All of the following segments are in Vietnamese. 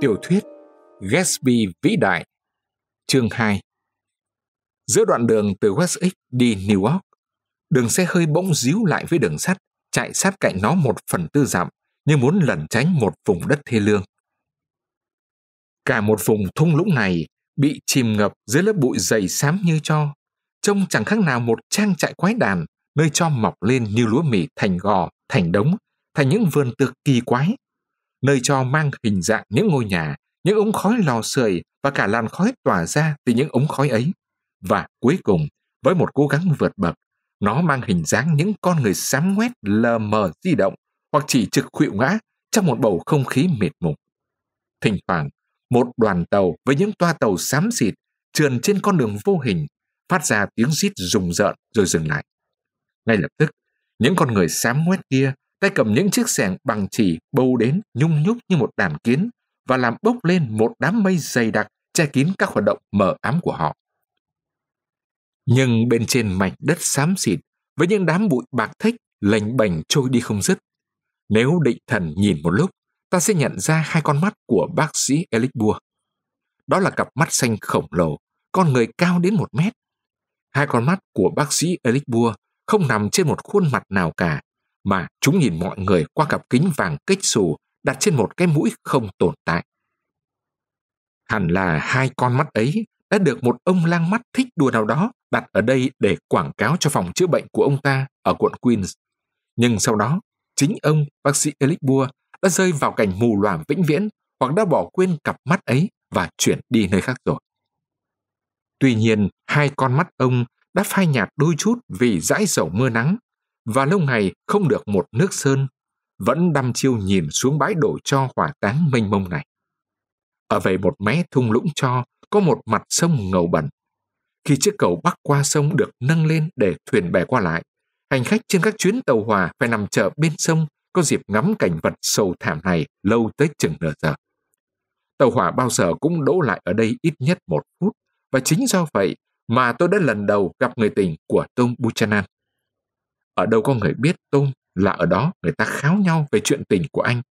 Tiểu thuyết Gatsby vĩ đại Chương 2 Giữa đoạn đường từ West X đi New York, đường xe hơi bỗng díu lại với đường sắt, chạy sát cạnh nó một phần tư dặm như muốn lẩn tránh một vùng đất thê lương. Cả một vùng thung lũng này bị chìm ngập dưới lớp bụi dày xám như cho, trông chẳng khác nào một trang trại quái đàn nơi cho mọc lên như lúa mì thành gò, thành đống, thành những vườn tược kỳ quái nơi cho mang hình dạng những ngôi nhà, những ống khói lò sưởi và cả làn khói tỏa ra từ những ống khói ấy. Và cuối cùng, với một cố gắng vượt bậc, nó mang hình dáng những con người sám ngoét lờ mờ di động hoặc chỉ trực khuỵu ngã trong một bầu không khí mệt mục. Thỉnh thoảng, một đoàn tàu với những toa tàu xám xịt trườn trên con đường vô hình, phát ra tiếng rít rùng rợn rồi dừng lại. Ngay lập tức, những con người xám ngoét kia tay cầm những chiếc xẻng bằng chỉ bâu đến nhung nhúc như một đàn kiến và làm bốc lên một đám mây dày đặc che kín các hoạt động mờ ám của họ. Nhưng bên trên mảnh đất xám xịt với những đám bụi bạc thách lềnh bềnh trôi đi không dứt. Nếu định thần nhìn một lúc, ta sẽ nhận ra hai con mắt của bác sĩ Elic Bua. Đó là cặp mắt xanh khổng lồ, con người cao đến một mét. Hai con mắt của bác sĩ Elic Bua không nằm trên một khuôn mặt nào cả, mà chúng nhìn mọi người qua cặp kính vàng kích xù đặt trên một cái mũi không tồn tại. Hẳn là hai con mắt ấy đã được một ông lang mắt thích đùa nào đó đặt ở đây để quảng cáo cho phòng chữa bệnh của ông ta ở quận Queens. Nhưng sau đó, chính ông, bác sĩ Elic Bua, đã rơi vào cảnh mù loàm vĩnh viễn hoặc đã bỏ quên cặp mắt ấy và chuyển đi nơi khác rồi. Tuy nhiên, hai con mắt ông đã phai nhạt đôi chút vì dãi dầu mưa nắng và lâu ngày không được một nước sơn, vẫn đăm chiêu nhìn xuống bãi đổ cho hỏa táng mênh mông này. Ở về một mé thung lũng cho có một mặt sông ngầu bẩn. Khi chiếc cầu bắc qua sông được nâng lên để thuyền bè qua lại, hành khách trên các chuyến tàu hòa phải nằm chờ bên sông có dịp ngắm cảnh vật sầu thảm này lâu tới chừng nửa giờ. Tàu hỏa bao giờ cũng đỗ lại ở đây ít nhất một phút, và chính do vậy mà tôi đã lần đầu gặp người tình của Tom Buchanan. Ở đâu có người biết Tôn là ở đó người ta kháo nhau về chuyện tình của anh.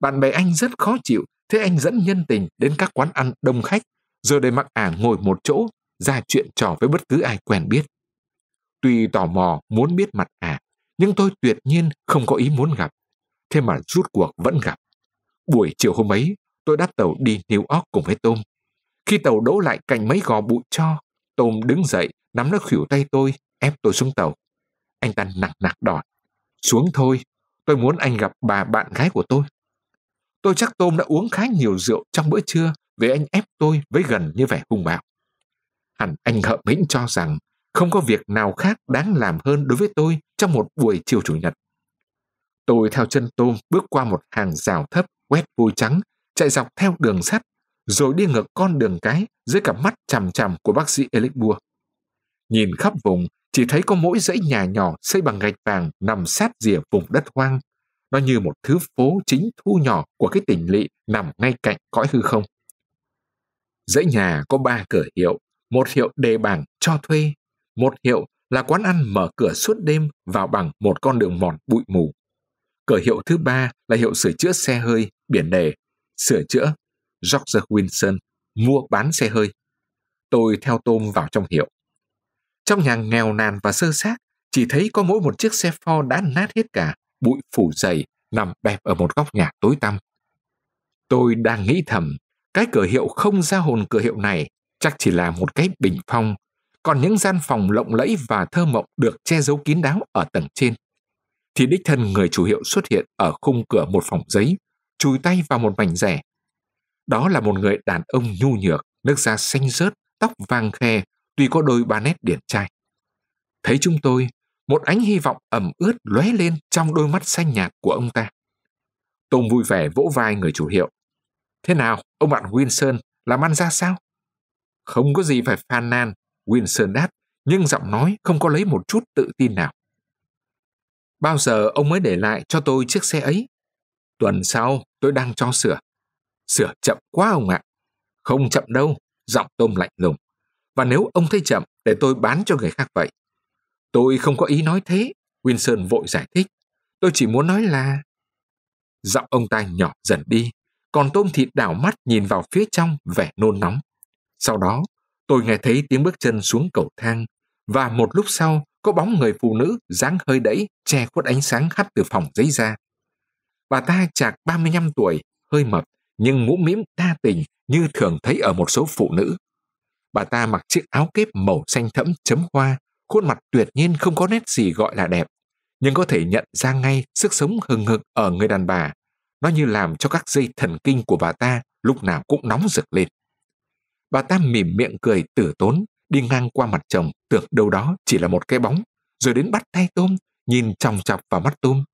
Bạn bè anh rất khó chịu, thế anh dẫn nhân tình đến các quán ăn đông khách, rồi để mặc ả ngồi một chỗ, ra chuyện trò với bất cứ ai quen biết. Tuy tò mò muốn biết mặt ả, nhưng tôi tuyệt nhiên không có ý muốn gặp. Thế mà rút cuộc vẫn gặp. Buổi chiều hôm ấy, tôi đáp tàu đi New York cùng với tôm Khi tàu đỗ lại cạnh mấy gò bụi cho, tôm đứng dậy, nắm lấy khỉu tay tôi, ép tôi xuống tàu. Anh ta nặng nặc đòi. Xuống thôi, tôi muốn anh gặp bà bạn gái của tôi. Tôi chắc Tôm đã uống khá nhiều rượu trong bữa trưa vì anh ép tôi với gần như vẻ hung bạo. Hẳn anh hậm hĩnh cho rằng không có việc nào khác đáng làm hơn đối với tôi trong một buổi chiều chủ nhật. Tôi theo chân Tôm bước qua một hàng rào thấp quét vôi trắng, chạy dọc theo đường sắt, rồi đi ngược con đường cái dưới cặp mắt chằm chằm của bác sĩ Elixbua. Nhìn khắp vùng, chỉ thấy có mỗi dãy nhà nhỏ xây bằng gạch vàng nằm sát rìa vùng đất hoang. Nó như một thứ phố chính thu nhỏ của cái tỉnh lỵ nằm ngay cạnh cõi hư không. Dãy nhà có ba cửa hiệu, một hiệu đề bảng cho thuê, một hiệu là quán ăn mở cửa suốt đêm vào bằng một con đường mòn bụi mù. Cửa hiệu thứ ba là hiệu sửa chữa xe hơi, biển đề, sửa chữa George Wilson, mua bán xe hơi. Tôi theo tôm vào trong hiệu. Trong nhà nghèo nàn và sơ xác, chỉ thấy có mỗi một chiếc xe Ford đã nát hết cả, bụi phủ dày, nằm bẹp ở một góc nhà tối tăm. Tôi đang nghĩ thầm, cái cửa hiệu không ra hồn cửa hiệu này chắc chỉ là một cái bình phong, còn những gian phòng lộng lẫy và thơ mộng được che giấu kín đáo ở tầng trên. Thì đích thân người chủ hiệu xuất hiện ở khung cửa một phòng giấy, chùi tay vào một mảnh rẻ. Đó là một người đàn ông nhu nhược, nước da xanh rớt, tóc vàng khe, tuy có đôi ba nét điển trai. Thấy chúng tôi, một ánh hy vọng ẩm ướt lóe lên trong đôi mắt xanh nhạt của ông ta. Tùng vui vẻ vỗ vai người chủ hiệu. Thế nào, ông bạn Wilson, làm ăn ra sao? Không có gì phải phàn nàn, Wilson đáp, nhưng giọng nói không có lấy một chút tự tin nào. Bao giờ ông mới để lại cho tôi chiếc xe ấy? Tuần sau, tôi đang cho sửa. Sửa chậm quá ông ạ. Không chậm đâu, giọng tôm lạnh lùng. Và nếu ông thấy chậm, để tôi bán cho người khác vậy. Tôi không có ý nói thế, Wilson vội giải thích. Tôi chỉ muốn nói là... Giọng ông ta nhỏ dần đi, còn tôm thịt đảo mắt nhìn vào phía trong vẻ nôn nóng. Sau đó, tôi nghe thấy tiếng bước chân xuống cầu thang, và một lúc sau có bóng người phụ nữ dáng hơi đẫy che khuất ánh sáng hắt từ phòng giấy ra. Bà ta chạc 35 tuổi, hơi mập, nhưng mũ mĩm đa tình như thường thấy ở một số phụ nữ. Bà ta mặc chiếc áo kép màu xanh thẫm chấm hoa, khuôn mặt tuyệt nhiên không có nét gì gọi là đẹp, nhưng có thể nhận ra ngay sức sống hừng hực ở người đàn bà. Nó như làm cho các dây thần kinh của bà ta lúc nào cũng nóng rực lên. Bà ta mỉm miệng cười tử tốn, đi ngang qua mặt chồng, tưởng đâu đó chỉ là một cái bóng, rồi đến bắt tay tôm, nhìn chòng chọc vào mắt tôm.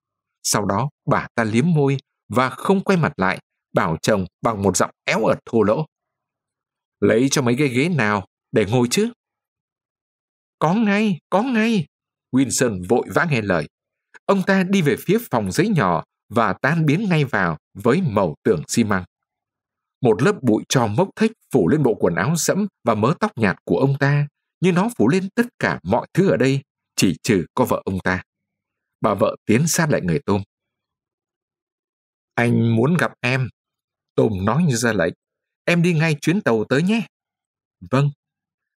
Sau đó bà ta liếm môi và không quay mặt lại, bảo chồng bằng một giọng éo ợt thô lỗ. Lấy cho mấy cái ghế nào để ngồi chứ? Có ngay, có ngay. Wilson vội vã nghe lời. Ông ta đi về phía phòng giấy nhỏ và tan biến ngay vào với màu tường xi măng. Một lớp bụi cho mốc thích phủ lên bộ quần áo sẫm và mớ tóc nhạt của ông ta, như nó phủ lên tất cả mọi thứ ở đây, chỉ trừ có vợ ông ta. Bà vợ tiến sát lại người Tôm. Anh muốn gặp em. Tôm nói như ra lệnh. Em đi ngay chuyến tàu tới nhé. Vâng.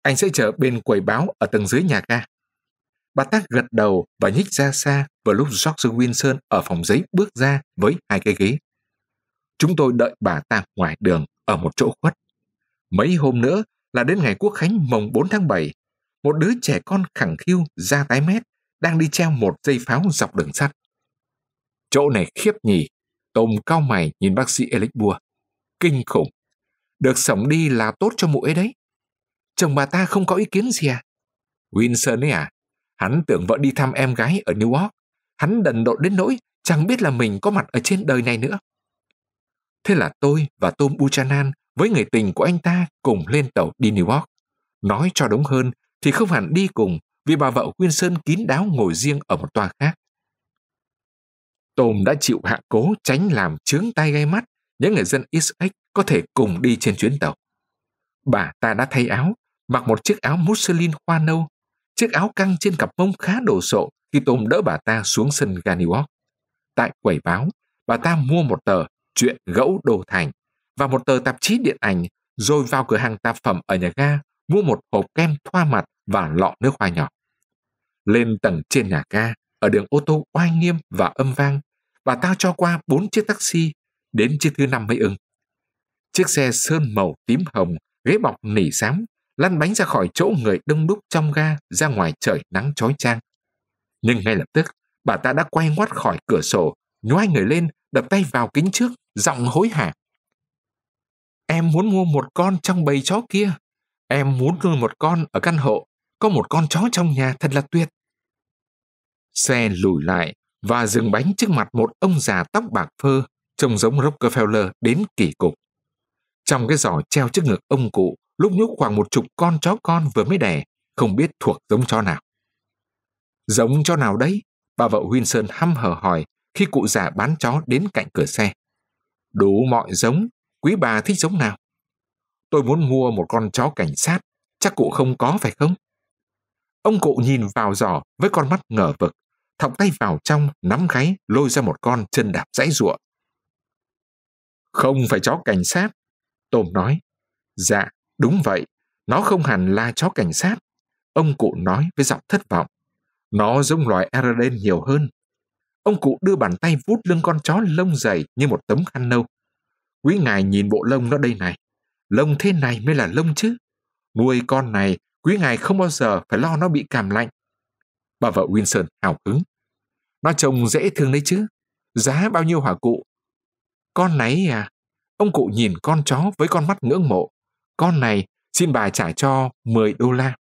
Anh sẽ chờ bên quầy báo ở tầng dưới nhà ga. Bà Tác gật đầu và nhích ra xa vào lúc George Wilson ở phòng giấy bước ra với hai cái ghế. Chúng tôi đợi bà ta ngoài đường ở một chỗ khuất. Mấy hôm nữa là đến ngày quốc khánh mồng 4 tháng 7, một đứa trẻ con khẳng khiu ra tái mét đang đi treo một dây pháo dọc đường sắt. Chỗ này khiếp nhỉ, Tôm cao mày nhìn bác sĩ Elix Bua. Kinh khủng. Được sống đi là tốt cho mũi ấy đấy. Chồng bà ta không có ý kiến gì à? Winson ấy à? Hắn tưởng vợ đi thăm em gái ở New York. Hắn đần độn đến nỗi chẳng biết là mình có mặt ở trên đời này nữa. Thế là tôi và Tom Buchanan với người tình của anh ta cùng lên tàu đi New York. Nói cho đúng hơn thì không hẳn đi cùng vì bà vợ Winston kín đáo ngồi riêng ở một toa khác. Tom đã chịu hạ cố tránh làm chướng tay gây mắt những người dân Essex có thể cùng đi trên chuyến tàu. Bà ta đã thay áo, mặc một chiếc áo muslin hoa nâu, chiếc áo căng trên cặp mông khá đồ sộ khi Tom đỡ bà ta xuống sân ga New York. Tại quầy báo, bà ta mua một tờ Chuyện Gẫu đồ Thành và một tờ tạp chí điện ảnh rồi vào cửa hàng tạp phẩm ở nhà ga mua một hộp kem thoa mặt và lọ nước hoa nhỏ. Lên tầng trên nhà ga, ở đường ô tô oai nghiêm và âm vang, bà ta cho qua bốn chiếc taxi, đến chiếc thứ năm mới ưng. Chiếc xe sơn màu tím hồng, ghế bọc nỉ xám, lăn bánh ra khỏi chỗ người đông đúc trong ga ra ngoài trời nắng chói chang. Nhưng ngay lập tức, bà ta đã quay ngoắt khỏi cửa sổ, nhoai người lên, đập tay vào kính trước, giọng hối hả. Em muốn mua một con trong bầy chó kia. Em muốn nuôi một con ở căn hộ. Có một con chó trong nhà thật là tuyệt. Xe lùi lại và dừng bánh trước mặt một ông già tóc bạc phơ, trông giống Rockefeller đến kỳ cục. Trong cái giỏ treo trước ngực ông cụ, lúc nhúc khoảng một chục con chó con vừa mới đẻ, không biết thuộc giống chó nào. Giống chó nào đấy? Bà vợ huyên sơn hăm hở hỏi khi cụ già bán chó đến cạnh cửa xe. Đủ mọi giống, quý bà thích giống nào? Tôi muốn mua một con chó cảnh sát, chắc cụ không có phải không? Ông cụ nhìn vào giỏ với con mắt ngờ vực thọc tay vào trong, nắm gáy, lôi ra một con chân đạp dãy ruộng. Không phải chó cảnh sát, Tôm nói. Dạ, đúng vậy, nó không hẳn là chó cảnh sát. Ông cụ nói với giọng thất vọng. Nó giống loài Araden nhiều hơn. Ông cụ đưa bàn tay vuốt lưng con chó lông dày như một tấm khăn nâu. Quý ngài nhìn bộ lông nó đây này. Lông thế này mới là lông chứ. Nuôi con này, quý ngài không bao giờ phải lo nó bị cảm lạnh. Bà vợ winston hào hứng. Nó trông dễ thương đấy chứ. Giá bao nhiêu hả cụ? Con này à? Ông cụ nhìn con chó với con mắt ngưỡng mộ. Con này xin bà trả cho 10 đô la.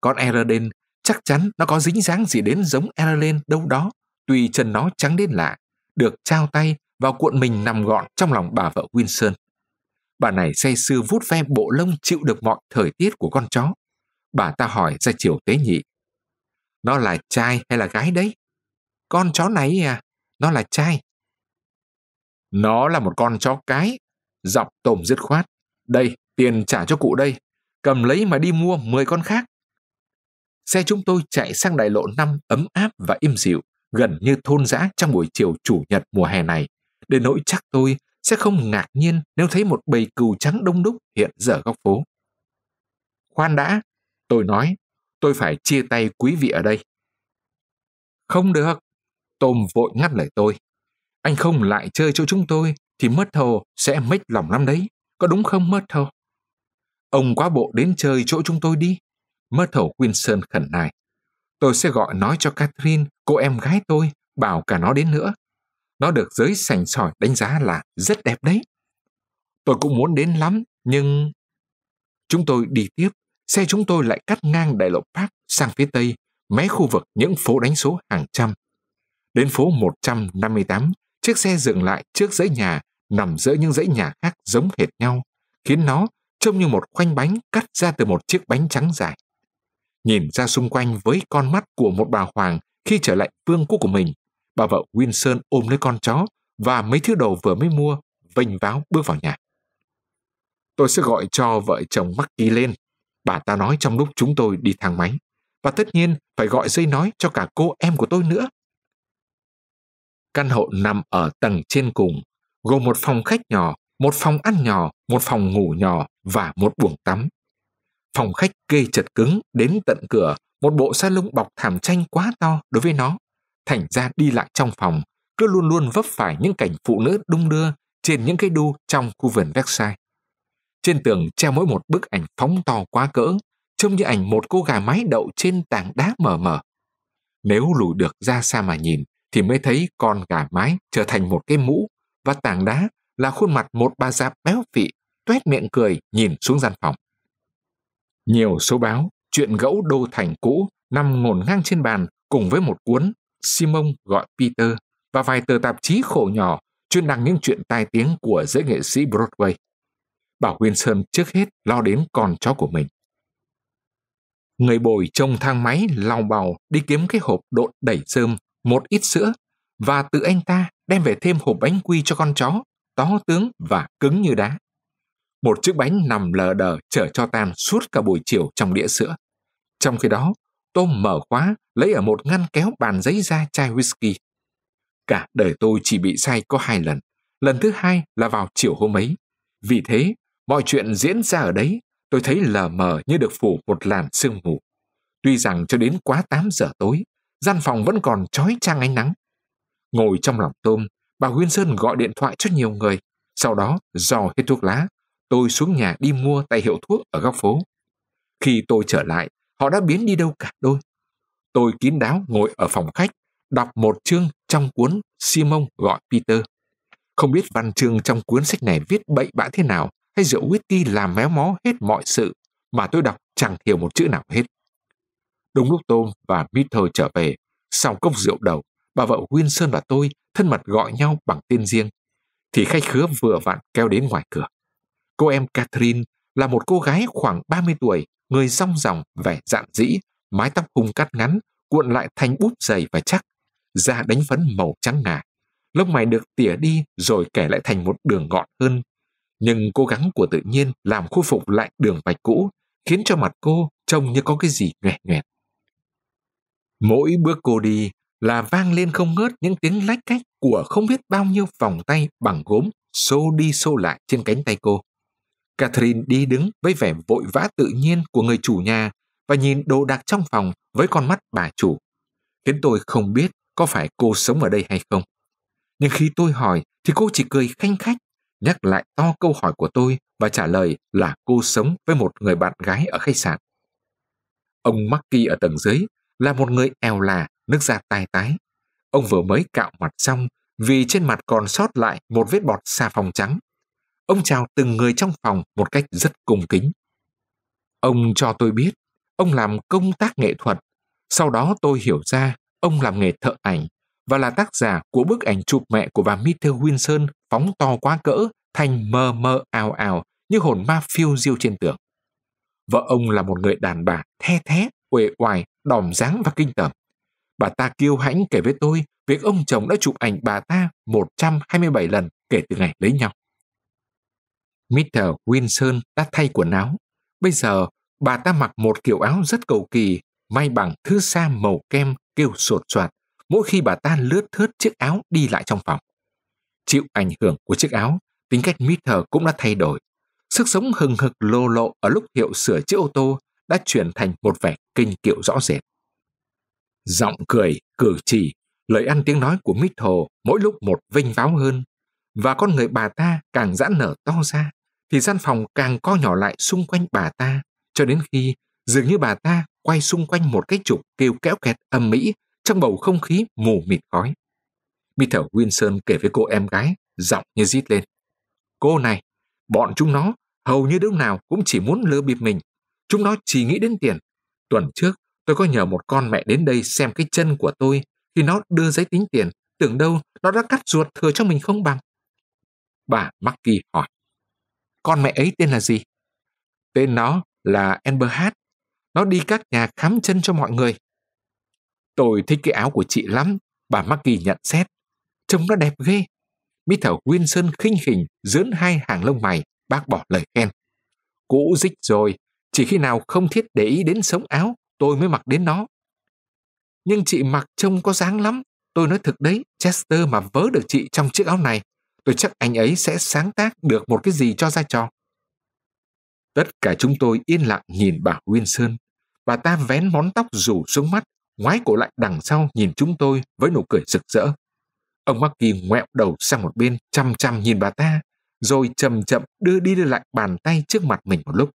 Con Erden chắc chắn nó có dính dáng gì đến giống Erlen đâu đó, tuy chân nó trắng đến lạ, được trao tay vào cuộn mình nằm gọn trong lòng bà vợ Wilson. Bà này say sưa vút ve bộ lông chịu được mọi thời tiết của con chó. Bà ta hỏi ra chiều tế nhị. Nó là trai hay là gái đấy? Con chó này à, nó là trai. Nó là một con chó cái. Dọc tôm dứt khoát. Đây, tiền trả cho cụ đây. Cầm lấy mà đi mua 10 con khác. Xe chúng tôi chạy sang đại lộ 5 ấm áp và im dịu, gần như thôn dã trong buổi chiều chủ nhật mùa hè này, đến nỗi chắc tôi sẽ không ngạc nhiên nếu thấy một bầy cừu trắng đông đúc hiện giờ góc phố. Khoan đã, tôi nói, tôi phải chia tay quý vị ở đây. Không được, tôm vội ngắt lời tôi. Anh không lại chơi chỗ chúng tôi thì Myrtle sẽ mếch lòng lắm đấy, có đúng không Myrtle? Ông quá bộ đến chơi chỗ chúng tôi đi. Myrtle Wilson khẩn nài. Tôi sẽ gọi nói cho Catherine, cô em gái tôi, bảo cả nó đến nữa. Nó được giới sành sỏi đánh giá là rất đẹp đấy. Tôi cũng muốn đến lắm, nhưng... Chúng tôi đi tiếp, xe chúng tôi lại cắt ngang đại lộ Park sang phía tây, mé khu vực những phố đánh số hàng trăm. Đến phố 158, chiếc xe dừng lại trước dãy nhà, nằm giữa những dãy nhà khác giống hệt nhau, khiến nó trông như một khoanh bánh cắt ra từ một chiếc bánh trắng dài. Nhìn ra xung quanh với con mắt của một bà hoàng khi trở lại vương quốc của mình, bà vợ Winson ôm lấy con chó và mấy thứ đồ vừa mới mua, vênh váo bước vào nhà. Tôi sẽ gọi cho vợ chồng MacKey lên, bà ta nói trong lúc chúng tôi đi thang máy. Và tất nhiên phải gọi dây nói cho cả cô em của tôi nữa. Căn hộ nằm ở tầng trên cùng, gồm một phòng khách nhỏ, một phòng ăn nhỏ, một phòng ngủ nhỏ và một buồng tắm. Phòng khách kê chật cứng đến tận cửa, một bộ salon bọc thảm tranh quá to đối với nó. Thành ra đi lại trong phòng, cứ luôn luôn vấp phải những cảnh phụ nữ đung đưa trên những cái đu trong khu vườn Versailles. Trên tường treo mỗi một bức ảnh phóng to quá cỡ, trông như ảnh một cô gà mái đậu trên tảng đá mờ mờ. Nếu lùi được ra xa mà nhìn, thì mới thấy con gà mái trở thành một cái mũ và tảng đá là khuôn mặt một bà già béo phị, tuét miệng cười nhìn xuống gian phòng. Nhiều số báo, chuyện gẫu đô thành cũ nằm ngổn ngang trên bàn cùng với một cuốn Simon gọi Peter và vài tờ tạp chí khổ nhỏ chuyên đăng những chuyện tai tiếng của giới nghệ sĩ Broadway. Bảo Wilson trước hết lo đến con chó của mình. Người bồi trông thang máy lau bào đi kiếm cái hộp độn đẩy rơm, một ít sữa và tự anh ta đem về thêm hộp bánh quy cho con chó, to tướng và cứng như đá. Một chiếc bánh nằm lờ đờ chở cho tan suốt cả buổi chiều trong đĩa sữa. Trong khi đó, Tôm mở khóa, lấy ở một ngăn kéo bàn giấy ra chai whisky. Cả đời tôi chỉ bị say có hai lần. Lần thứ hai là vào chiều hôm ấy. Vì thế, mọi chuyện diễn ra ở đấy, tôi thấy lờ mờ như được phủ một làn sương mù. Tuy rằng cho đến quá 8 giờ tối, gian phòng vẫn còn trói trang ánh nắng. Ngồi trong lòng tôm, bà Huyên Sơn gọi điện thoại cho nhiều người. Sau đó, dò hết thuốc lá, tôi xuống nhà đi mua tại hiệu thuốc ở góc phố. Khi tôi trở lại, họ đã biến đi đâu cả đôi. Tôi kín đáo ngồi ở phòng khách, đọc một chương trong cuốn Simon gọi Peter. Không biết văn chương trong cuốn sách này viết bậy bạ thế nào, hay rượu whisky làm méo mó hết mọi sự, mà tôi đọc chẳng hiểu một chữ nào hết. Đúng lúc tôn và Mitchell trở về, sau cốc rượu đầu, bà vợ Wilson và tôi thân mật gọi nhau bằng tên riêng, thì khách khứa vừa vặn kéo đến ngoài cửa. Cô em Catherine là một cô gái khoảng 30 tuổi, người rong ròng, vẻ dạn dĩ, mái tóc hung cắt ngắn, cuộn lại thành búp dày và chắc, da đánh phấn màu trắng ngà. Lông mày được tỉa đi rồi kẻ lại thành một đường gọn hơn. Nhưng cố gắng của tự nhiên làm khôi phục lại đường vạch cũ, khiến cho mặt cô trông như có cái gì nghẹt nghẹt. Mỗi bước cô đi là vang lên không ngớt những tiếng lách cách của không biết bao nhiêu vòng tay bằng gốm xô đi xô lại trên cánh tay cô. Catherine đi đứng với vẻ vội vã tự nhiên của người chủ nhà và nhìn đồ đạc trong phòng với con mắt bà chủ, khiến tôi không biết có phải cô sống ở đây hay không. Nhưng khi tôi hỏi thì cô chỉ cười khanh khách, nhắc lại to câu hỏi của tôi và trả lời là cô sống với một người bạn gái ở khách sạn. Ông Marky ở tầng dưới là một người eo là, nước da tai tái. Ông vừa mới cạo mặt xong vì trên mặt còn sót lại một vết bọt xà phòng trắng. Ông chào từng người trong phòng một cách rất cung kính. Ông cho tôi biết, ông làm công tác nghệ thuật. Sau đó tôi hiểu ra ông làm nghề thợ ảnh và là tác giả của bức ảnh chụp mẹ của bà Mithel Wilson phóng to quá cỡ thành mờ mờ ảo ảo như hồn ma phiêu diêu trên tường. Vợ ông là một người đàn bà the thé, uể oải, đòm dáng và kinh tởm. Bà ta kiêu hãnh kể với tôi việc ông chồng đã chụp ảnh bà ta 127 lần kể từ ngày lấy nhau. Mr. Winson đã thay quần áo. Bây giờ, bà ta mặc một kiểu áo rất cầu kỳ, may bằng thứ sa màu kem kêu sột soạt mỗi khi bà ta lướt thướt chiếc áo đi lại trong phòng. Chịu ảnh hưởng của chiếc áo, tính cách Mr. cũng đã thay đổi. Sức sống hừng hực lô lộ ở lúc hiệu sửa chiếc ô tô đã chuyển thành một vẻ kinh kiệu rõ rệt. Giọng cười, cử chỉ, lời ăn tiếng nói của Mít Hồ mỗi lúc một vinh váo hơn, và con người bà ta càng giãn nở to ra, thì gian phòng càng co nhỏ lại xung quanh bà ta, cho đến khi dường như bà ta quay xung quanh một cái trục kêu kéo kẹt âm mỹ trong bầu không khí mù mịt khói. Mr. Wilson kể với cô em gái, giọng như rít lên. Cô này, bọn chúng nó hầu như đứa nào cũng chỉ muốn lừa bịp mình. Chúng nó chỉ nghĩ đến tiền. Tuần trước, tôi có nhờ một con mẹ đến đây xem cái chân của tôi khi nó đưa giấy tính tiền. Tưởng đâu nó đã cắt ruột thừa cho mình không bằng. Bà Marky hỏi. Con mẹ ấy tên là gì? Tên nó là Amber Hát. Nó đi các nhà khám chân cho mọi người. Tôi thích cái áo của chị lắm, bà Marky nhận xét. Trông nó đẹp ghê. Mr. Wilson khinh khỉnh dướn hai hàng lông mày, bác bỏ lời khen. Cũ dích rồi, chỉ khi nào không thiết để ý đến sống áo, tôi mới mặc đến nó. Nhưng chị mặc trông có dáng lắm. Tôi nói thực đấy, Chester mà vớ được chị trong chiếc áo này, tôi chắc anh ấy sẽ sáng tác được một cái gì cho ra trò. Tất cả chúng tôi yên lặng nhìn bà Wilson. Bà ta vén món tóc rủ xuống mắt, ngoái cổ lại đằng sau nhìn chúng tôi với nụ cười rực rỡ. Ông Marky ngoẹo đầu sang một bên chăm chăm nhìn bà ta, rồi chậm chậm đưa đi đưa lại bàn tay trước mặt mình một lúc.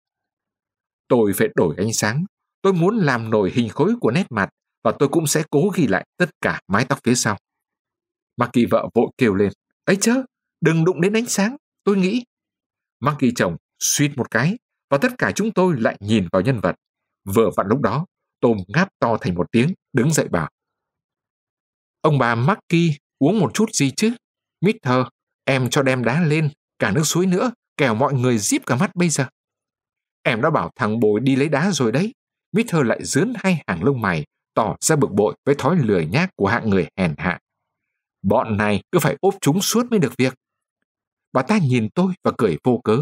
Tôi phải đổi ánh sáng. Tôi muốn làm nổi hình khối của nét mặt và tôi cũng sẽ cố ghi lại tất cả mái tóc phía sau. Marky vợ vội kêu lên. ấy chớ, đừng đụng đến ánh sáng, tôi nghĩ. Marky chồng suýt một cái và tất cả chúng tôi lại nhìn vào nhân vật. Vừa vặn lúc đó, Tôm ngáp to thành một tiếng, đứng dậy bảo. Ông bà Marky uống một chút gì chứ? Mister, em cho đem đá lên, cả nước suối nữa, kẻo mọi người díp cả mắt bây giờ. Em đã bảo thằng bồi đi lấy đá rồi đấy. Mister lại dướn hai hàng lông mày, tỏ ra bực bội với thói lười nhác của hạng người hèn hạ. Bọn này cứ phải ốp chúng suốt mới được việc. Bà ta nhìn tôi và cười vô cớ.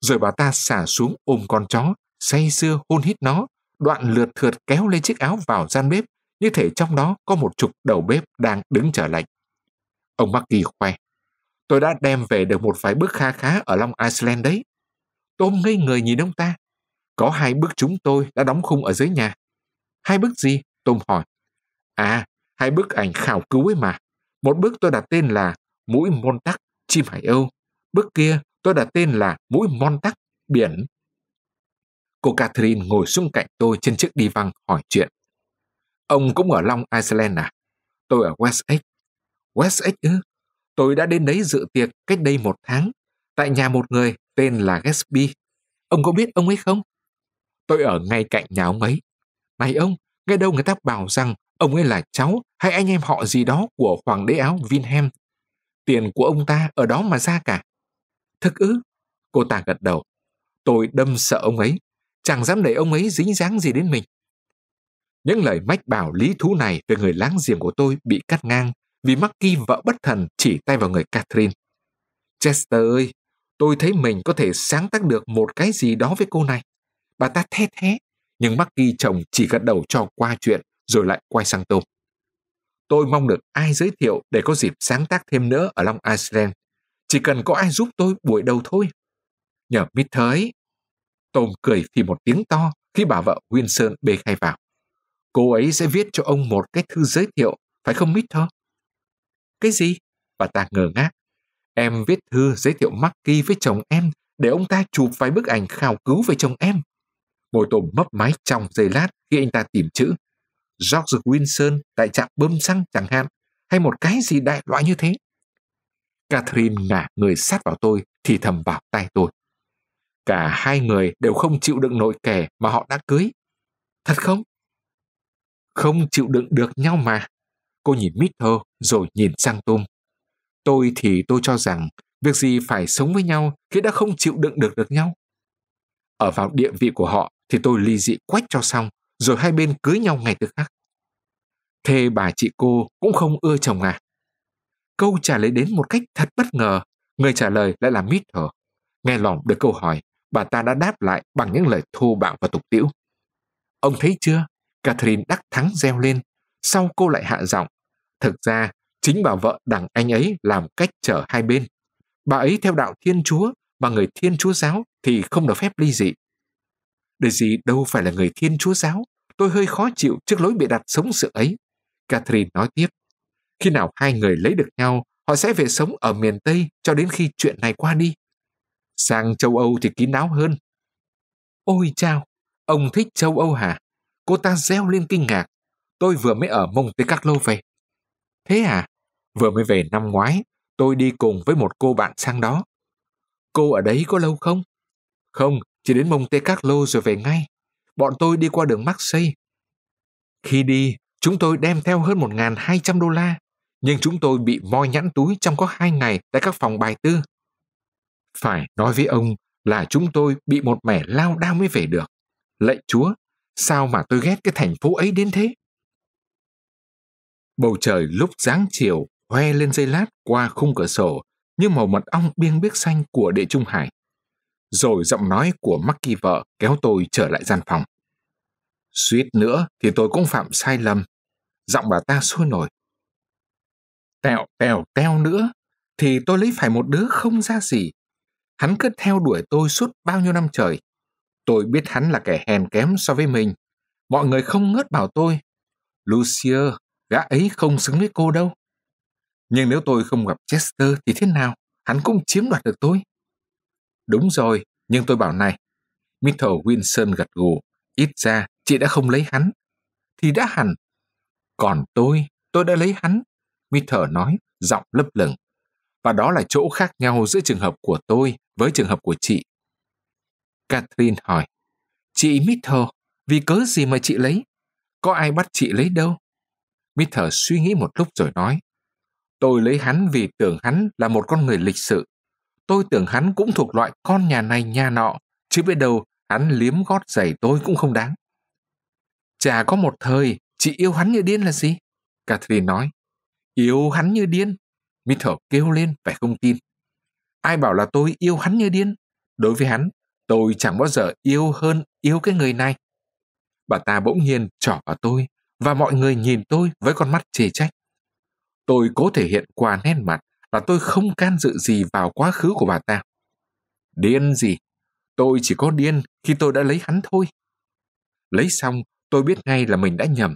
Rồi bà ta xả xuống ôm con chó, say sưa hôn hít nó, đoạn lượt thượt kéo lên chiếc áo vào gian bếp, như thể trong đó có một chục đầu bếp đang đứng chờ lạnh. Ông Marky khoe. Tôi đã đem về được một vài bức kha khá ở Long Island đấy. Tôm ngây người nhìn ông ta. Có hai bức chúng tôi đã đóng khung ở dưới nhà. Hai bức gì? Tôm hỏi. À, hai bức ảnh khảo cứu ấy mà. Một bức tôi đặt tên là Mũi Môn Tắc, chim hải âu. Bức kia tôi đặt tên là Mũi Môn Tắc, biển. Cô Catherine ngồi xuống cạnh tôi trên chiếc đi văng hỏi chuyện. Ông cũng ở Long Island à? Tôi ở West Egg. West Egg ư? Tôi đã đến đấy dự tiệc cách đây một tháng, tại nhà một người tên là Gatsby. Ông có biết ông ấy không? Tôi ở ngay cạnh nhà ông ấy. Này ông, nghe đâu người ta bảo rằng ông ấy là cháu hay anh em họ gì đó của hoàng đế áo Vinhem. Tiền của ông ta ở đó mà ra cả. Thực ư? Cô ta gật đầu. Tôi đâm sợ ông ấy. Chẳng dám để ông ấy dính dáng gì đến mình. Những lời mách bảo lý thú này về người láng giềng của tôi bị cắt ngang vì Marky vợ bất thần chỉ tay vào người Catherine. Chester ơi, tôi thấy mình có thể sáng tác được một cái gì đó với cô này. Bà ta thét thé, nhưng Marky chồng chỉ gật đầu cho qua chuyện rồi lại quay sang tôi Tôi mong được ai giới thiệu để có dịp sáng tác thêm nữa ở Long Island. Chỉ cần có ai giúp tôi buổi đầu thôi. Nhờ Mít thới Tom cười thì một tiếng to khi bà vợ Wilson bê khay vào. Cô ấy sẽ viết cho ông một cái thư giới thiệu, phải không Mít thơ cái gì? Bà ta ngờ ngác. Em viết thư giới thiệu Marky với chồng em để ông ta chụp vài bức ảnh khảo cứu về chồng em. Môi tôm mấp máy trong giây lát khi anh ta tìm chữ. George Wilson tại trạm bơm xăng chẳng hạn, hay một cái gì đại loại như thế. Catherine ngả người sát vào tôi thì thầm vào tay tôi. Cả hai người đều không chịu đựng nổi kẻ mà họ đã cưới. Thật không? Không chịu đựng được nhau mà. Cô nhìn Mither rồi nhìn sang Tom. Tôi thì tôi cho rằng việc gì phải sống với nhau khi đã không chịu đựng được được nhau. Ở vào địa vị của họ thì tôi ly dị quách cho xong, rồi hai bên cưới nhau ngày tức khắc. thê bà chị cô cũng không ưa chồng à? Câu trả lời đến một cách thật bất ngờ, người trả lời lại là Mither. Nghe lỏng được câu hỏi, bà ta đã đáp lại bằng những lời thô bạo và tục tiễu. Ông thấy chưa? Catherine đắc thắng reo lên, sau cô lại hạ giọng. Thực ra, chính bà vợ đằng anh ấy làm cách chở hai bên. Bà ấy theo đạo Thiên Chúa, mà người Thiên Chúa giáo thì không được phép ly dị. Để gì đâu phải là người Thiên Chúa giáo, tôi hơi khó chịu trước lối bị đặt sống sự ấy. Catherine nói tiếp, khi nào hai người lấy được nhau, họ sẽ về sống ở miền Tây cho đến khi chuyện này qua đi. Sang châu Âu thì kín đáo hơn. Ôi chao, ông thích châu Âu hả? Cô ta reo lên kinh ngạc. Tôi vừa mới ở Monte Carlo về. Thế à? Vừa mới về năm ngoái, tôi đi cùng với một cô bạn sang đó. Cô ở đấy có lâu không? Không, chỉ đến Monte Carlo rồi về ngay. Bọn tôi đi qua đường Marseille. Khi đi, chúng tôi đem theo hơn 1.200 đô la, nhưng chúng tôi bị moi nhãn túi trong có hai ngày tại các phòng bài tư. Phải nói với ông là chúng tôi bị một mẻ lao đao mới về được. Lạy Chúa, sao mà tôi ghét cái thành phố ấy đến thế? Bầu trời lúc giáng chiều hoe lên dây lát qua khung cửa sổ như màu mật ong biên biếc xanh của địa trung hải. Rồi giọng nói của mắc kỳ vợ kéo tôi trở lại gian phòng. Suýt nữa thì tôi cũng phạm sai lầm. Giọng bà ta sôi nổi. Tèo tèo teo nữa, thì tôi lấy phải một đứa không ra gì. Hắn cứ theo đuổi tôi suốt bao nhiêu năm trời. Tôi biết hắn là kẻ hèn kém so với mình. Mọi người không ngớt bảo tôi. Lucia, gã ấy không xứng với cô đâu. Nhưng nếu tôi không gặp Chester thì thế nào? Hắn cũng chiếm đoạt được tôi. Đúng rồi, nhưng tôi bảo này. Mitchell Wilson gật gù. Ít ra, chị đã không lấy hắn. Thì đã hẳn. Còn tôi, tôi đã lấy hắn. Mitchell nói, giọng lấp lửng. Và đó là chỗ khác nhau giữa trường hợp của tôi với trường hợp của chị. Catherine hỏi, Chị Mitchell vì cớ gì mà chị lấy? Có ai bắt chị lấy đâu? Mitchell suy nghĩ một lúc rồi nói, Tôi lấy hắn vì tưởng hắn là một con người lịch sự. Tôi tưởng hắn cũng thuộc loại con nhà này nhà nọ, chứ biết đâu hắn liếm gót giày tôi cũng không đáng. Chả có một thời, chị yêu hắn như điên là gì? Catherine nói. Yêu hắn như điên. mitchell kêu lên vẻ không tin. Ai bảo là tôi yêu hắn như điên? Đối với hắn, tôi chẳng bao giờ yêu hơn yêu cái người này. Bà ta bỗng nhiên trỏ vào tôi và mọi người nhìn tôi với con mắt chê trách. Tôi cố thể hiện qua nét mặt là tôi không can dự gì vào quá khứ của bà ta. Điên gì? Tôi chỉ có điên khi tôi đã lấy hắn thôi. Lấy xong, tôi biết ngay là mình đã nhầm.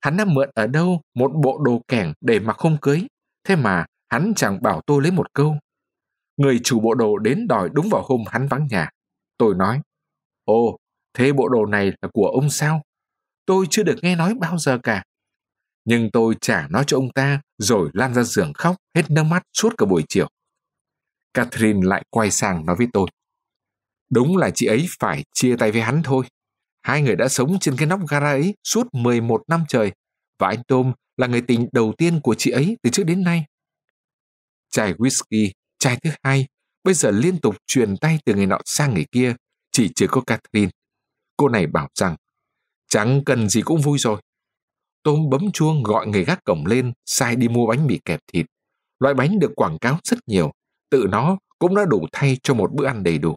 Hắn đã mượn ở đâu một bộ đồ kẻng để mặc không cưới. Thế mà hắn chẳng bảo tôi lấy một câu. Người chủ bộ đồ đến đòi đúng vào hôm hắn vắng nhà. Tôi nói, Ồ, thế bộ đồ này là của ông sao? Tôi chưa được nghe nói bao giờ cả. Nhưng tôi trả nó cho ông ta rồi lan ra giường khóc hết nước mắt suốt cả buổi chiều. Catherine lại quay sang nói với tôi. Đúng là chị ấy phải chia tay với hắn thôi. Hai người đã sống trên cái nóc gara ấy suốt 11 năm trời và anh Tom là người tình đầu tiên của chị ấy từ trước đến nay. Chai whisky, chai thứ hai, bây giờ liên tục truyền tay từ người nọ sang người kia, chỉ trừ có Catherine. Cô này bảo rằng, chẳng cần gì cũng vui rồi. Tôm bấm chuông gọi người gác cổng lên, sai đi mua bánh mì kẹp thịt. Loại bánh được quảng cáo rất nhiều, tự nó cũng đã đủ thay cho một bữa ăn đầy đủ.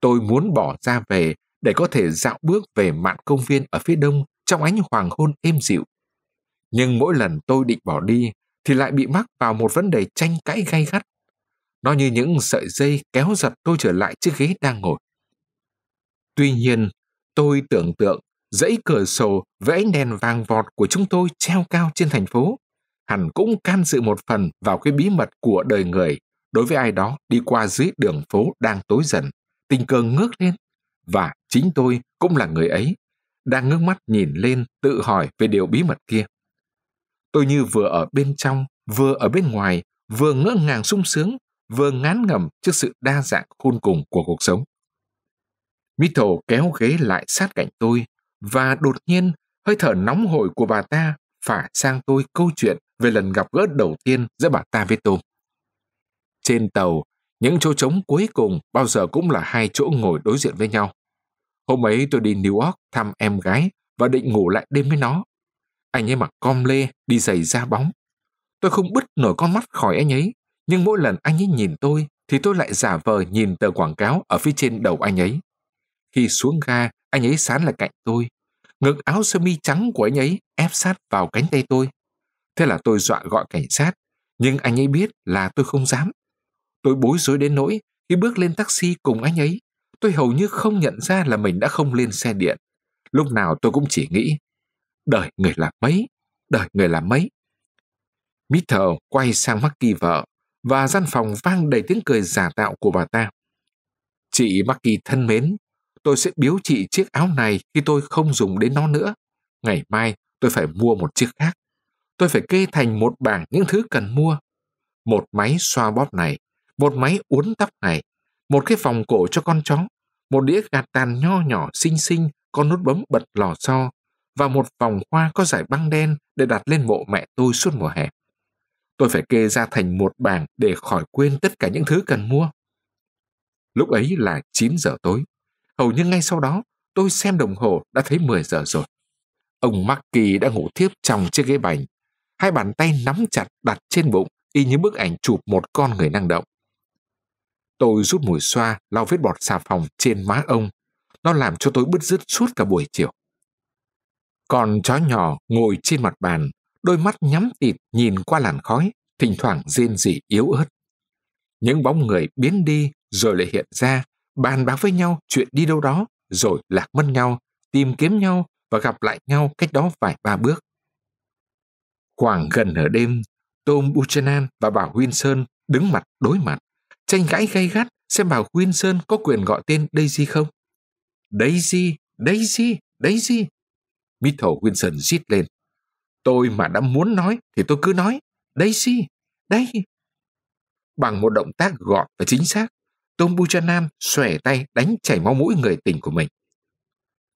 Tôi muốn bỏ ra về để có thể dạo bước về mạn công viên ở phía đông trong ánh hoàng hôn êm dịu. Nhưng mỗi lần tôi định bỏ đi thì lại bị mắc vào một vấn đề tranh cãi gay gắt. Nó như những sợi dây kéo giật tôi trở lại chiếc ghế đang ngồi. Tuy nhiên, tôi tưởng tượng dãy cửa sổ với ánh đèn vàng vọt của chúng tôi treo cao trên thành phố, hẳn cũng can dự một phần vào cái bí mật của đời người đối với ai đó đi qua dưới đường phố đang tối dần, tình cờ ngước lên. Và chính tôi cũng là người ấy, đang ngước mắt nhìn lên tự hỏi về điều bí mật kia. Tôi như vừa ở bên trong, vừa ở bên ngoài, vừa ngỡ ngàng sung sướng, vừa ngán ngẩm trước sự đa dạng khôn cùng của cuộc sống. Mito kéo ghế lại sát cạnh tôi và đột nhiên hơi thở nóng hổi của bà ta phả sang tôi câu chuyện về lần gặp gỡ đầu tiên giữa bà ta với tôi Trên tàu, những chỗ trống cuối cùng bao giờ cũng là hai chỗ ngồi đối diện với nhau. Hôm ấy tôi đi New York thăm em gái và định ngủ lại đêm với nó. Anh ấy mặc com lê, đi giày da bóng. Tôi không bứt nổi con mắt khỏi anh ấy, nhưng mỗi lần anh ấy nhìn tôi thì tôi lại giả vờ nhìn tờ quảng cáo ở phía trên đầu anh ấy. Khi xuống ga, anh ấy sán lại cạnh tôi. Ngực áo sơ mi trắng của anh ấy ép sát vào cánh tay tôi. Thế là tôi dọa gọi cảnh sát, nhưng anh ấy biết là tôi không dám. Tôi bối rối đến nỗi khi bước lên taxi cùng anh ấy, tôi hầu như không nhận ra là mình đã không lên xe điện. Lúc nào tôi cũng chỉ nghĩ, đời người là mấy, đời người là mấy. Mr. quay sang Marky vợ và gian phòng vang đầy tiếng cười giả tạo của bà ta. Chị Marky thân mến, tôi sẽ biếu chị chiếc áo này khi tôi không dùng đến nó nữa. Ngày mai tôi phải mua một chiếc khác. Tôi phải kê thành một bảng những thứ cần mua. Một máy xoa bóp này, một máy uốn tóc này, một cái vòng cổ cho con chó, một đĩa gạt tàn nho nhỏ xinh xinh có nút bấm bật lò xo và một vòng hoa có giải băng đen để đặt lên mộ mẹ tôi suốt mùa hè. Tôi phải kê ra thành một bảng để khỏi quên tất cả những thứ cần mua. Lúc ấy là 9 giờ tối. Hầu như ngay sau đó, tôi xem đồng hồ đã thấy 10 giờ rồi. Ông Marky đã ngủ thiếp trong chiếc ghế bành. Hai bàn tay nắm chặt đặt trên bụng y như bức ảnh chụp một con người năng động. Tôi rút mùi xoa lau vết bọt xà phòng trên má ông. Nó làm cho tôi bứt rứt suốt cả buổi chiều. còn chó nhỏ ngồi trên mặt bàn, đôi mắt nhắm tịt nhìn qua làn khói, thỉnh thoảng rên rỉ yếu ớt. Những bóng người biến đi rồi lại hiện ra, bàn bạc với nhau chuyện đi đâu đó, rồi lạc mất nhau, tìm kiếm nhau và gặp lại nhau cách đó vài ba bước. Khoảng gần nửa đêm, Tom Buchanan và bà Winson đứng mặt đối mặt, tranh cãi gay gắt xem bà Winson có quyền gọi tên Daisy không. Daisy, Daisy, Daisy. Mitchell Winson rít lên. Tôi mà đã muốn nói thì tôi cứ nói. Daisy, đây. Bằng một động tác gọn và chính xác, Tom Buchanan xòe tay đánh chảy máu mũi người tình của mình.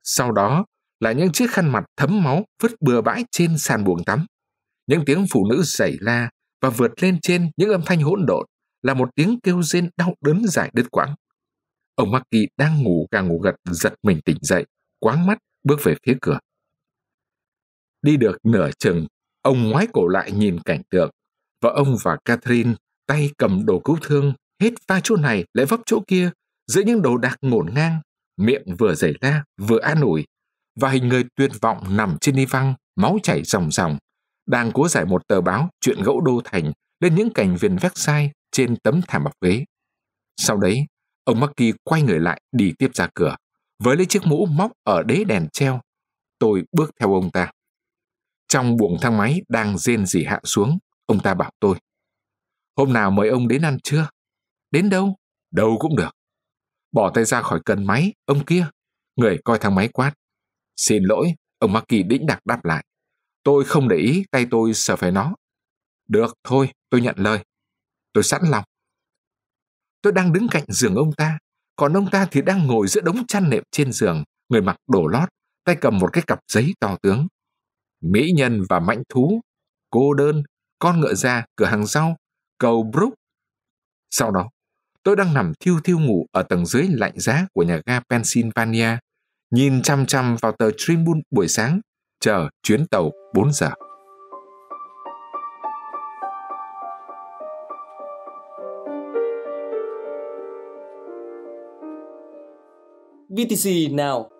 Sau đó là những chiếc khăn mặt thấm máu vứt bừa bãi trên sàn buồng tắm. Những tiếng phụ nữ giày la và vượt lên trên những âm thanh hỗn độn là một tiếng kêu rên đau đớn dài đứt quãng. Ông Marky đang ngủ càng ngủ gật giật mình tỉnh dậy, quáng mắt bước về phía cửa. Đi được nửa chừng, ông ngoái cổ lại nhìn cảnh tượng, và ông và Catherine tay cầm đồ cứu thương, hết pha chỗ này lại vấp chỗ kia, giữa những đồ đạc ngổn ngang, miệng vừa giày la, vừa an ủi, và hình người tuyệt vọng nằm trên đi văng, máu chảy ròng ròng, đang cố giải một tờ báo chuyện gẫu đô thành lên những cảnh viền sai trên tấm thảm bọc ghế. Sau đấy, ông Marky quay người lại đi tiếp ra cửa, với lấy chiếc mũ móc ở đế đèn treo. Tôi bước theo ông ta. Trong buồng thang máy đang rên rỉ hạ xuống, ông ta bảo tôi. Hôm nào mời ông đến ăn chưa? Đến đâu? Đâu cũng được. Bỏ tay ra khỏi cần máy, ông kia. Người coi thang máy quát. Xin lỗi, ông Marky đĩnh đặc đáp lại. Tôi không để ý tay tôi sờ phải nó. Được, thôi, tôi nhận lời. Tôi sẵn lòng. Tôi đang đứng cạnh giường ông ta, còn ông ta thì đang ngồi giữa đống chăn nệm trên giường, người mặc đồ lót, tay cầm một cái cặp giấy to tướng. Mỹ nhân và mãnh thú, cô đơn, con ngựa ra, cửa hàng rau, cầu Brook. Sau đó, tôi đang nằm thiêu thiêu ngủ ở tầng dưới lạnh giá của nhà ga Pennsylvania, nhìn chăm chăm vào tờ Tribune buổi sáng, chờ chuyến tàu 4 giờ. BTC Now